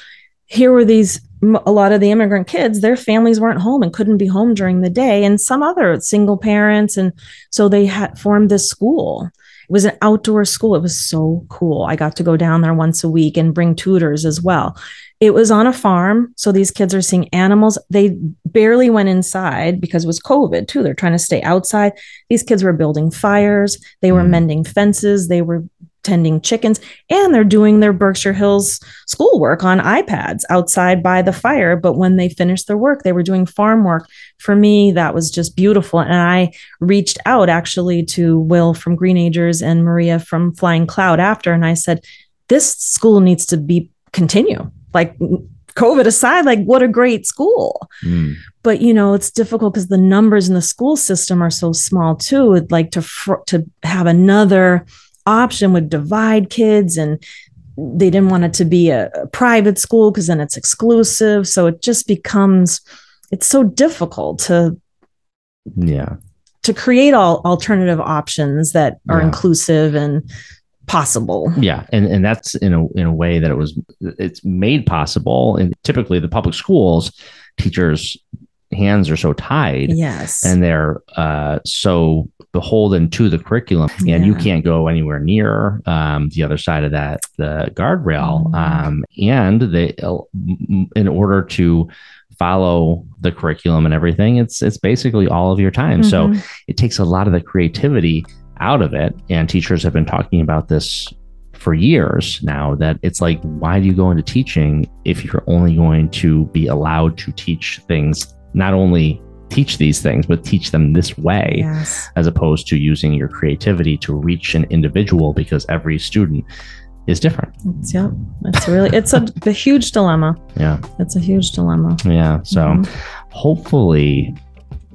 here were these a lot of the immigrant kids their families weren't home and couldn't be home during the day and some other single parents and so they had formed this school was an outdoor school. It was so cool. I got to go down there once a week and bring tutors as well. It was on a farm so these kids are seeing animals. They barely went inside because it was covid too. They're trying to stay outside. These kids were building fires. They were mm. mending fences. They were tending chickens and they're doing their berkshire hills schoolwork on ipads outside by the fire but when they finished their work they were doing farm work for me that was just beautiful and i reached out actually to will from greenagers and maria from flying cloud after and i said this school needs to be continue like COVID aside, like what a great school. Mm. But you know, it's difficult because the numbers in the school system are so small too. Like to fr- to have another option would divide kids and they didn't want it to be a, a private school because then it's exclusive. So it just becomes it's so difficult to yeah to create all alternative options that are yeah. inclusive and possible. Yeah, and and that's in a in a way that it was it's made possible. And typically, the public schools teachers' hands are so tied. Yes, and they're uh, so beholden to the curriculum, and yeah. you can't go anywhere near um, the other side of that the guardrail. Mm-hmm. Um, and they, in order to follow the curriculum and everything, it's it's basically all of your time. Mm-hmm. So it takes a lot of the creativity out of it. And teachers have been talking about this for years now that it's like, why do you go into teaching if you're only going to be allowed to teach things, not only teach these things, but teach them this way, yes. as opposed to using your creativity to reach an individual because every student is different. It's, yeah, it's really, it's a, a huge dilemma. Yeah. It's a huge dilemma. Yeah. So mm-hmm. hopefully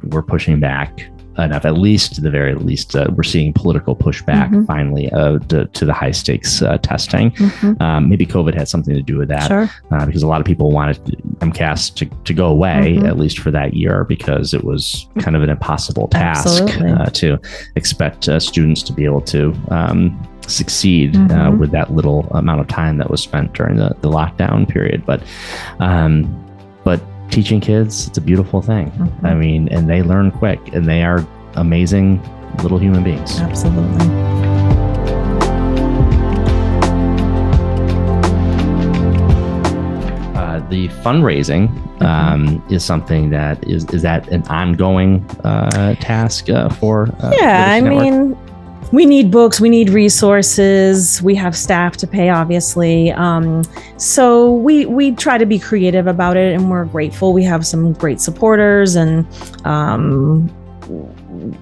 we're pushing back enough. At least, to the very least, uh, we're seeing political pushback mm-hmm. finally uh, to, to, the high stakes uh, testing. Mm-hmm. Um, maybe COVID had something to do with that sure. Uh, because a lot of people wanted MCAS to, to go away, mm-hmm. at least for that year, because it was kind of an impossible task uh, to expect uh, students to be able to. Um, succeed mm-hmm. with that little amount of time that was spent during the, the lockdown period but um, but teaching kids, it's a beautiful thing. Mm-hmm. I mean, and they learn quick and they are amazing little human beings. Absolutely. Uh, the fundraising Mm-hmm. um, is something that is is that an ongoing uh, task uh, for? Uh, yeah, I Network? mean, we need books, we need resources, we have staff to pay, obviously. Um, so we we try to be creative about it, and we're grateful. We have some great supporters, and um,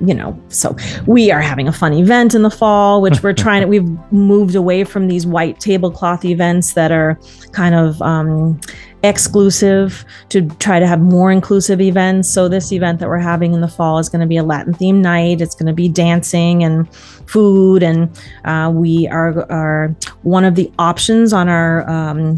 you know, so we are having a fun event in the fall, which we're trying to. We've moved away from these white tablecloth events that are kind of. Um, exclusive to try to have more inclusive events. So this event that we're having in the fall is going to be a Latin themed night. It's going to be dancing and food, and uh, we are are one of the options on our um,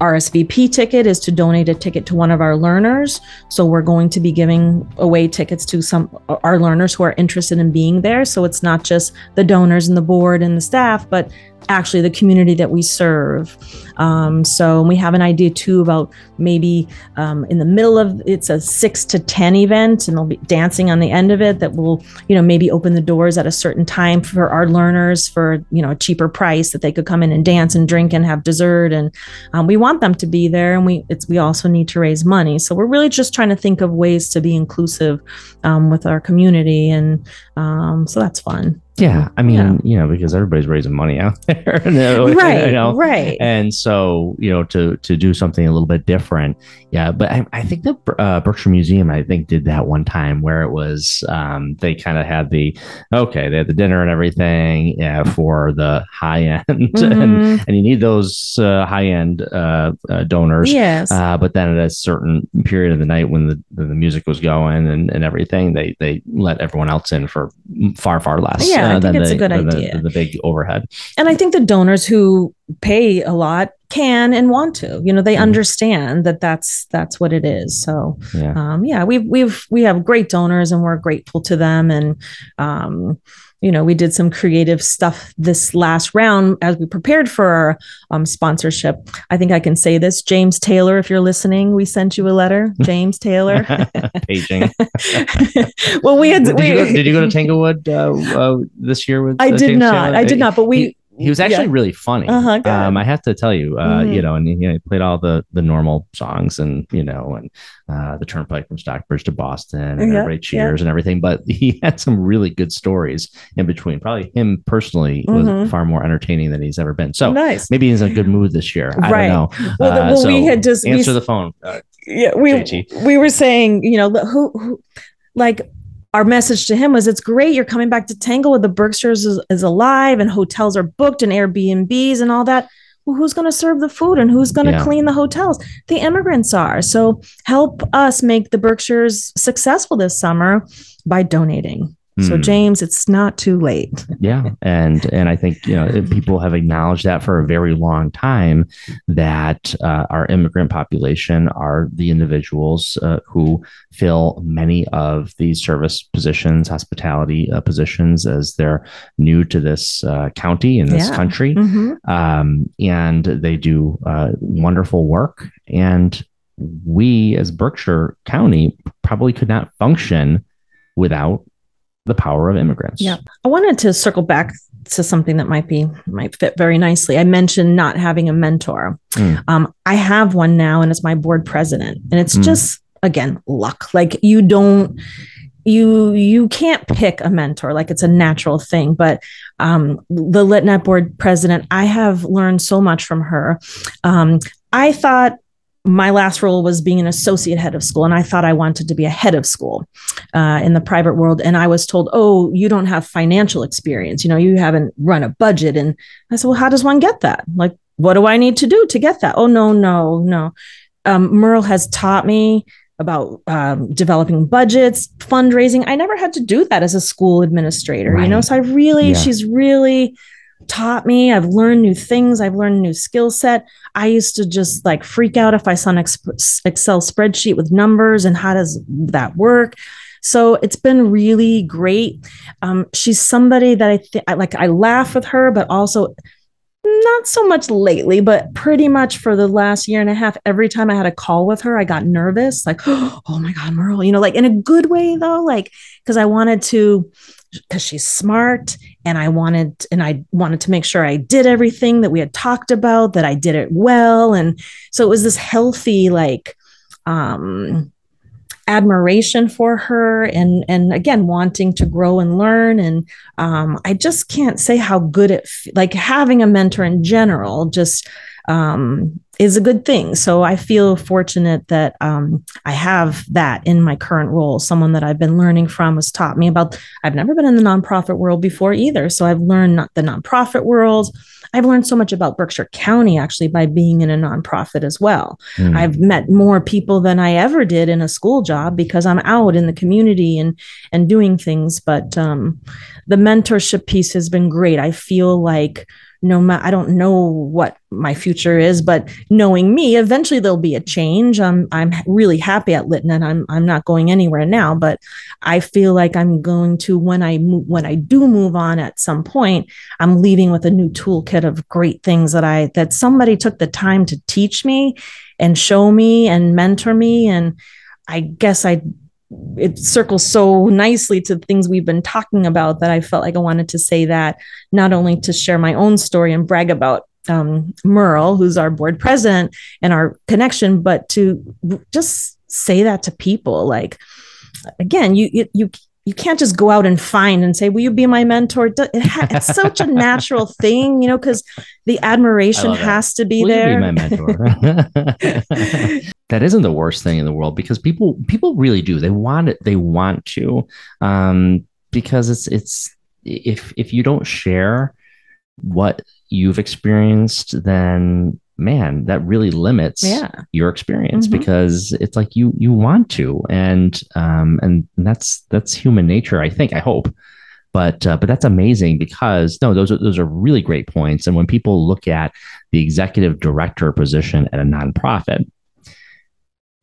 RSVP ticket is to donate a ticket to one of our learners. So we're going to be giving away tickets to some our learners who are interested in being there. So it's not just the donors and the board and the staff, but actually the community that we serve. Um, so we have an idea too about maybe um, in the middle of it's a six to ten event, and there'll be dancing on the end of it that will you know maybe open the doors at a certain time for our learners for you know a cheaper price that they could come in and dance and drink and have dessert, and um, we want them to be there, and we it's we also need to raise money. So we're really just trying to think of ways to be inclusive um, with our community, and um, so that's fun. Yeah, I mean, Yeah. you know, because everybody's raising money out there, you know, Right, you know, right. and so you know, to to do something a little bit different, yeah. But I, I think the uh, Berkshire Museum, I think, did that one time where it was um, they kind of had the okay, they had the dinner and everything, yeah, for the high end, and Mhm. and you need those uh, high end uh, uh, donors. Yes. Uh, but then at a certain period of the night when the, the music was going and, and everything, they they let everyone else in for far far less. Yeah, I uh, think it's a good than the- idea. than the big overhead. and I think the donors who pay a lot can and want to. You know, they Mhm. understand that that's that's what it is. So, Yeah. um, yeah, we've we've we have great donors, and we're grateful to them. And um, you know, we did some creative stuff this last round as we prepared for our um, sponsorship. I think I can say this, James Taylor, if you're listening, we sent you a letter, James Taylor. Paging. well, we had did, we, you go, did you go to Tanglewood uh, uh, this year with? I uh, did James not. Taylor? I did not. But we He was actually yeah. really funny. Uh-huh, um, I have to tell you, uh, Mhm. you know, and you know, he played all the the normal songs, and you know, and uh, the Turnpike from Stockbridge to Boston, and Yeah, everybody cheers and everything. But he had some really good stories in between. Probably him personally was Mhm. far more entertaining than he's ever been. So nice. maybe he's in a good mood this year. I Right. don't know. Well, the- Uh, well, we had just we answer the phone. Uh, yeah we JT. we were saying you know who, who like our message to him was it's great you're coming back to Tanglewood the Berkshires is, is alive and hotels are booked and Airbnbs and all that. Well who's going to serve the food and who's going to Yeah. clean the hotels? The immigrants are. So help us make the Berkshires successful this summer by donating so Hmm. James it's not too late yeah and and i think you know people have acknowledged that for a very long time that uh, our immigrant population are the individuals uh, who fill many of these service positions hospitality uh, positions as they're new to this uh, county in this Yeah. country Mhm. um, and they do uh, wonderful work. And we, as Berkshire County, probably could not function without the power of immigrants. Yeah. I wanted to circle back to something that might be might fit very nicely. I mentioned not having a mentor. Mm. Um, I have one now, and it's my board president, and it's Mm. just again luck. Like you don't you you can't pick a mentor like it's a natural thing but um the litnet board president i have learned so much from her um i thought my last role was being an associate head of school and i thought i wanted to be a head of school uh, in the private world. And i was told oh you don't have financial experience. You know you haven't run a budget. And i said well how does one get that? Like what do i need to do to get that? Oh no no no. Um, merle has taught me about um, developing budgets fundraising. I never had to do that as a school administrator you know? So i really Yeah. she's really taught me. I've learned new things. I've learned a new skill set. I used to just like freak out if i saw an excel spreadsheet with numbers and how does that work. So it's been really great. Um, she's somebody that i think like i laugh with her but also not so much lately, but pretty much for the last year and a half, every time I had a call with her, I got nervous, like, oh my God, Merle, you know, like in a good way though, like, because I wanted to because she's smart and I wanted and I wanted to make sure I did everything that we had talked about, that I did it well. And so it was this healthy, like um admiration for her and and again wanting to grow and learn and um, i just can't say how good it like having a mentor in general just um, is a good thing. So I feel fortunate that um, I have that in my current role. Someone that I've been learning from has taught me about. I've never been in the nonprofit world before either, so I've learned not the nonprofit world. I've learned so much about Berkshire County actually by being in a nonprofit as well. Mm. I've met more people than I ever did in a school job because I'm out in the community and and doing things. But um, the mentorship piece has been great. I feel like no matter I don't know what my future is, but knowing me, eventually there'll be a change. I'm I'm really happy at LitNet and I'm I'm not going anywhere now, but I feel like I'm going to when I move, when I do move on at some point, I'm leaving with a new toolkit of great things that I that somebody took the time to teach me and show me and mentor me and I guess I it circles so nicely to things we've been talking about that I felt like I wanted to say that not only to share my own story and brag about um, Merle, who's our board president and our connection, but to just say that to people. Like, again, you you you you can't just go out and find and say, "Will you be my mentor?" It's such a natural thing, you know, because the admiration has to be Will there. You be my mentor. that isn't the worst thing in the world because people people really do. They want it. They want to um, because it's it's if if you don't share what you've experienced then man that really limits yeah. your experience Mhm. because it's like you you want to. And um and that's that's human nature i think i hope. But uh, but that's amazing because no those are those are really great points. And when people look at the executive director position at a nonprofit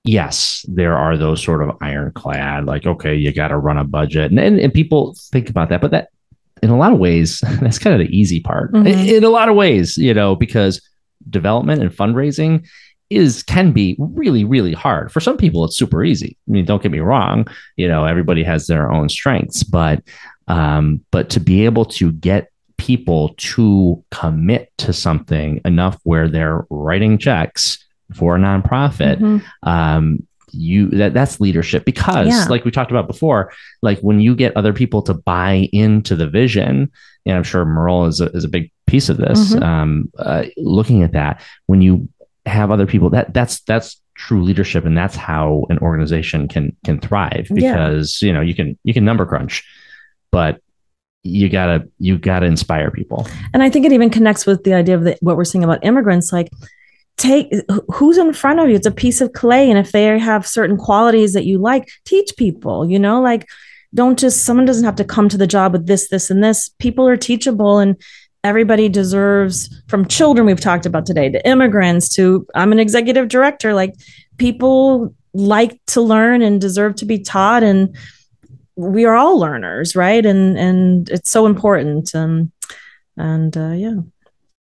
yes, there are those sort of ironclad, like, okay, you got to run a budget. And, and, and, people think about that, but that in a lot of ways, that's kind of the easy part Mhm. in, in a lot of ways, you know, because development and fundraising is can be really really hard for some people it's super easy i mean don't get me wrong you know everybody has their own strengths but um but to be able to get people to commit to something enough where they're writing checks for a nonprofit Mhm. um you that that's leadership because Yeah. like we talked about before like when you get other people to buy into the vision and i'm sure merle is a, is a big piece of this Mhm. um uh, looking at that when you have other people that that's that's true leadership and that's how an organization can can thrive Yeah. because you know you can you can number crunch but you gotta you gotta inspire people And I think it even connects with the idea of the, what we're seeing about immigrants. Like, take who's in front of you. It's a piece of clay, and if they have certain qualities that you like, teach people. You know, like don't just someone doesn't have to come to the job with this, this, and this. People are teachable, and everybody deserves. From children we've talked about today to immigrants to I'm an executive director. Like people like to learn and deserve to be taught, and we are all learners, right? And and it's so important. and and uh, yeah.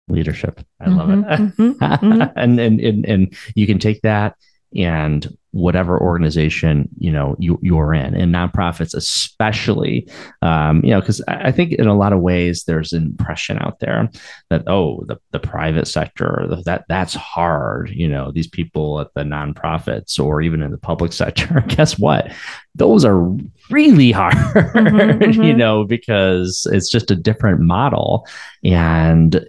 Leadership i love it Mhm, mhm, mhm. and, and and and you can take that and whatever organization you know you you're in and nonprofits especially um, you know because I, I think in a lot of ways there's an impression out there that oh the, the private sector that that's hard you know these people at the nonprofits or even in the public sector guess what those are really hard Mhm, you mhm. know because it's just a different model and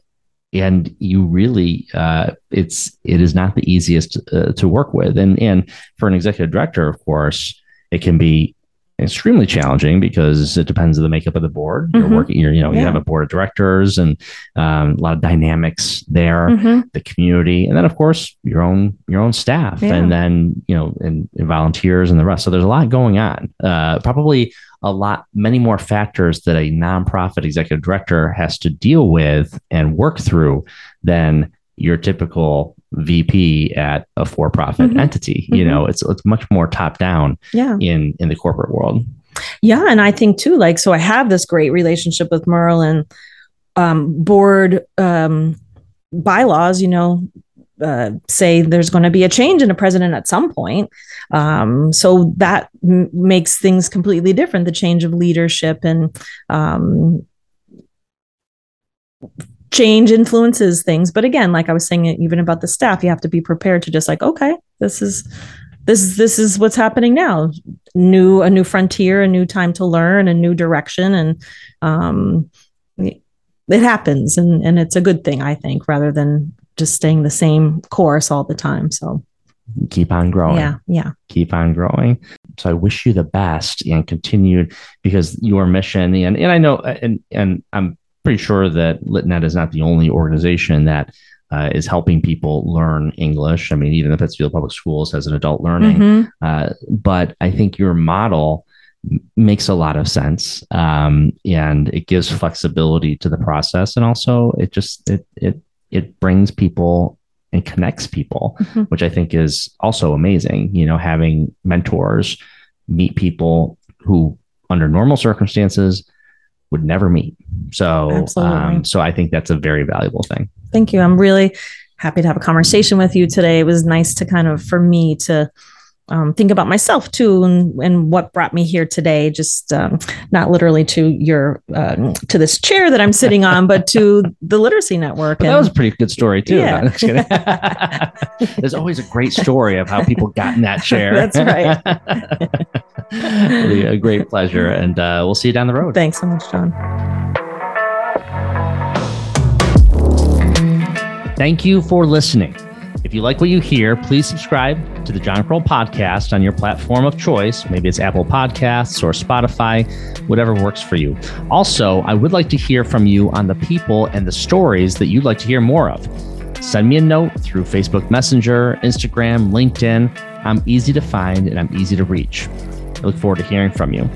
and you really uh, it's it is not the easiest uh, to work with. And and for an executive director of course it can be extremely challenging because it depends on the makeup of the board you're Mhm. working you're you know you have a board of directors and um, a lot of dynamics there Mhm. the community and then of course your own your own staff Yeah. and then you know and, and volunteers and the rest so there's a lot going on uh, probably a lot many more factors that a nonprofit executive director has to deal with and work through than your typical VP at a for-profit Mhm. entity you Mhm. know it's it's much more top down Yeah. in in the corporate world Yeah. And I think too, like, so I have this great relationship with Merlin um, board um, bylaws, you know, uh, say there's going to be a change in a president at some point. Um, so that m- makes things completely different. The change of leadership and um, change influences things. But again, like I was saying, even about the staff, you have to be prepared to just like, okay, this is this this is what's happening now. New a new frontier, a new time to learn, a new direction, and um, it happens, and and it's a good thing, I think, rather than just staying the same course all the time. So keep on growing. Yeah, yeah. Keep on growing. So I wish you the best and continued because your mission and and I know and and I'm pretty sure that LitNet is not the only organization that uh, is helping people learn English. I mean, even the Pittsfield Public Schools has an adult learning, mm-hmm. uh, but I think your model makes a lot of sense, um, and it gives flexibility to the process, and also it just it it it brings people and connects people, mm-hmm. which I think is also amazing. You know, having mentors meet people who, under normal circumstances, would never meet. So, um, so I think that's a very valuable thing. Thank you. I'm really happy to have a conversation with you today. It was nice to kind of, for me to um, think about myself too and, and what brought me here today just um, not literally to your um, to this chair that i'm sitting on but to the literacy network and, that was a pretty good story too. Yeah. there's always a great story of how people got in that chair. That's right. A great pleasure and uh, we'll see you down the road. Thanks so much john. Thank you for listening you like what you hear, please subscribe to the John Krol podcast on your platform of choice. Maybe it's Apple Podcasts or Spotify, whatever works for you. Also, I would like to hear from you on the people and the stories that you'd like to hear more of. Send me a note through Facebook Messenger, Instagram, LinkedIn. I'm easy to find and I'm easy to reach. I look forward to hearing from you.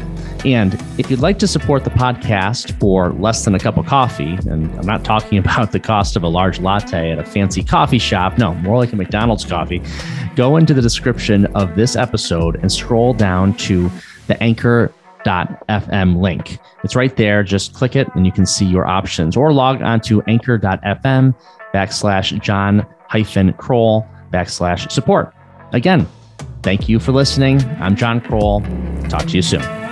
And if you'd like to support the podcast for less than a cup of coffee, and I'm not talking about the cost of a large latte at a fancy coffee shop, no, more like a McDonald's coffee, go into the description of this episode and scroll down to the anchor.fm link. It's right there. Just click it and you can see your options or log on to anchor.fm backslash John hyphen Krol backslash support. Again, thank you for listening. I'm John Krol. Talk to you soon.